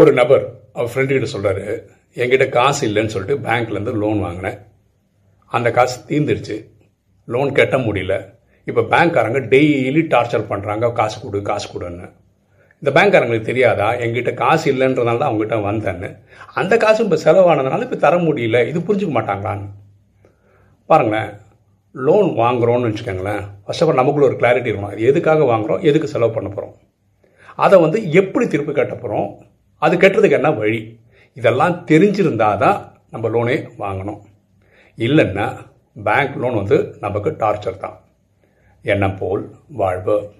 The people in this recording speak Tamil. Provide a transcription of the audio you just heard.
ஒரு நபர் அவர் ஃப்ரெண்டுக்கிட்ட சொல்கிறாரு என்கிட்ட காசு இல்லைன்னு சொல்லிட்டு பேங்க்லேருந்து லோன் வாங்கினேன். அந்த காசு தீர்ந்துருச்சு. லோன் கட்ட முடியல. இப்போ பேங்க்காரங்க டெய்லி டார்ச்சர் பண்ணுறாங்க காசு கொடு காசு கொடுன்னு. இந்த பேங்க்காரங்களுக்கு தெரியாதா? எங்கிட்ட காசு இல்லைன்றதுனால தான் அவங்ககிட்ட வந்தேன்னு. அந்த காசு இப்போ செலவானதுனால இப்போ தர முடியல. இது புரிஞ்சுக்க மாட்டாங்களான்னு. பாருங்களேன். லோன் வாங்குகிறோன்னு வச்சுக்கோங்களேன். ஃபர்ஸ்ட் ஆஃப் ஆல் நமக்குள்ள ஒரு கிளாரிட்டி இருக்கணும். அது எதுக்காக வாங்குறோம்? எதுக்கு செலவு பண்ண போகிறோம் அதை வந்து எப்படி திருப்பி கட்ட போகிறோம் அது கட்டுறதுக்கு என்ன வழி? இதெல்லாம் தெரிஞ்சிருந்தா தான் நம்ம லோனே வாங்கணும். இல்லைன்னா பேங்க் லோன் வந்து நமக்கு டார்ச்சர் தான். எண்ணம் போல் வாழ்வு.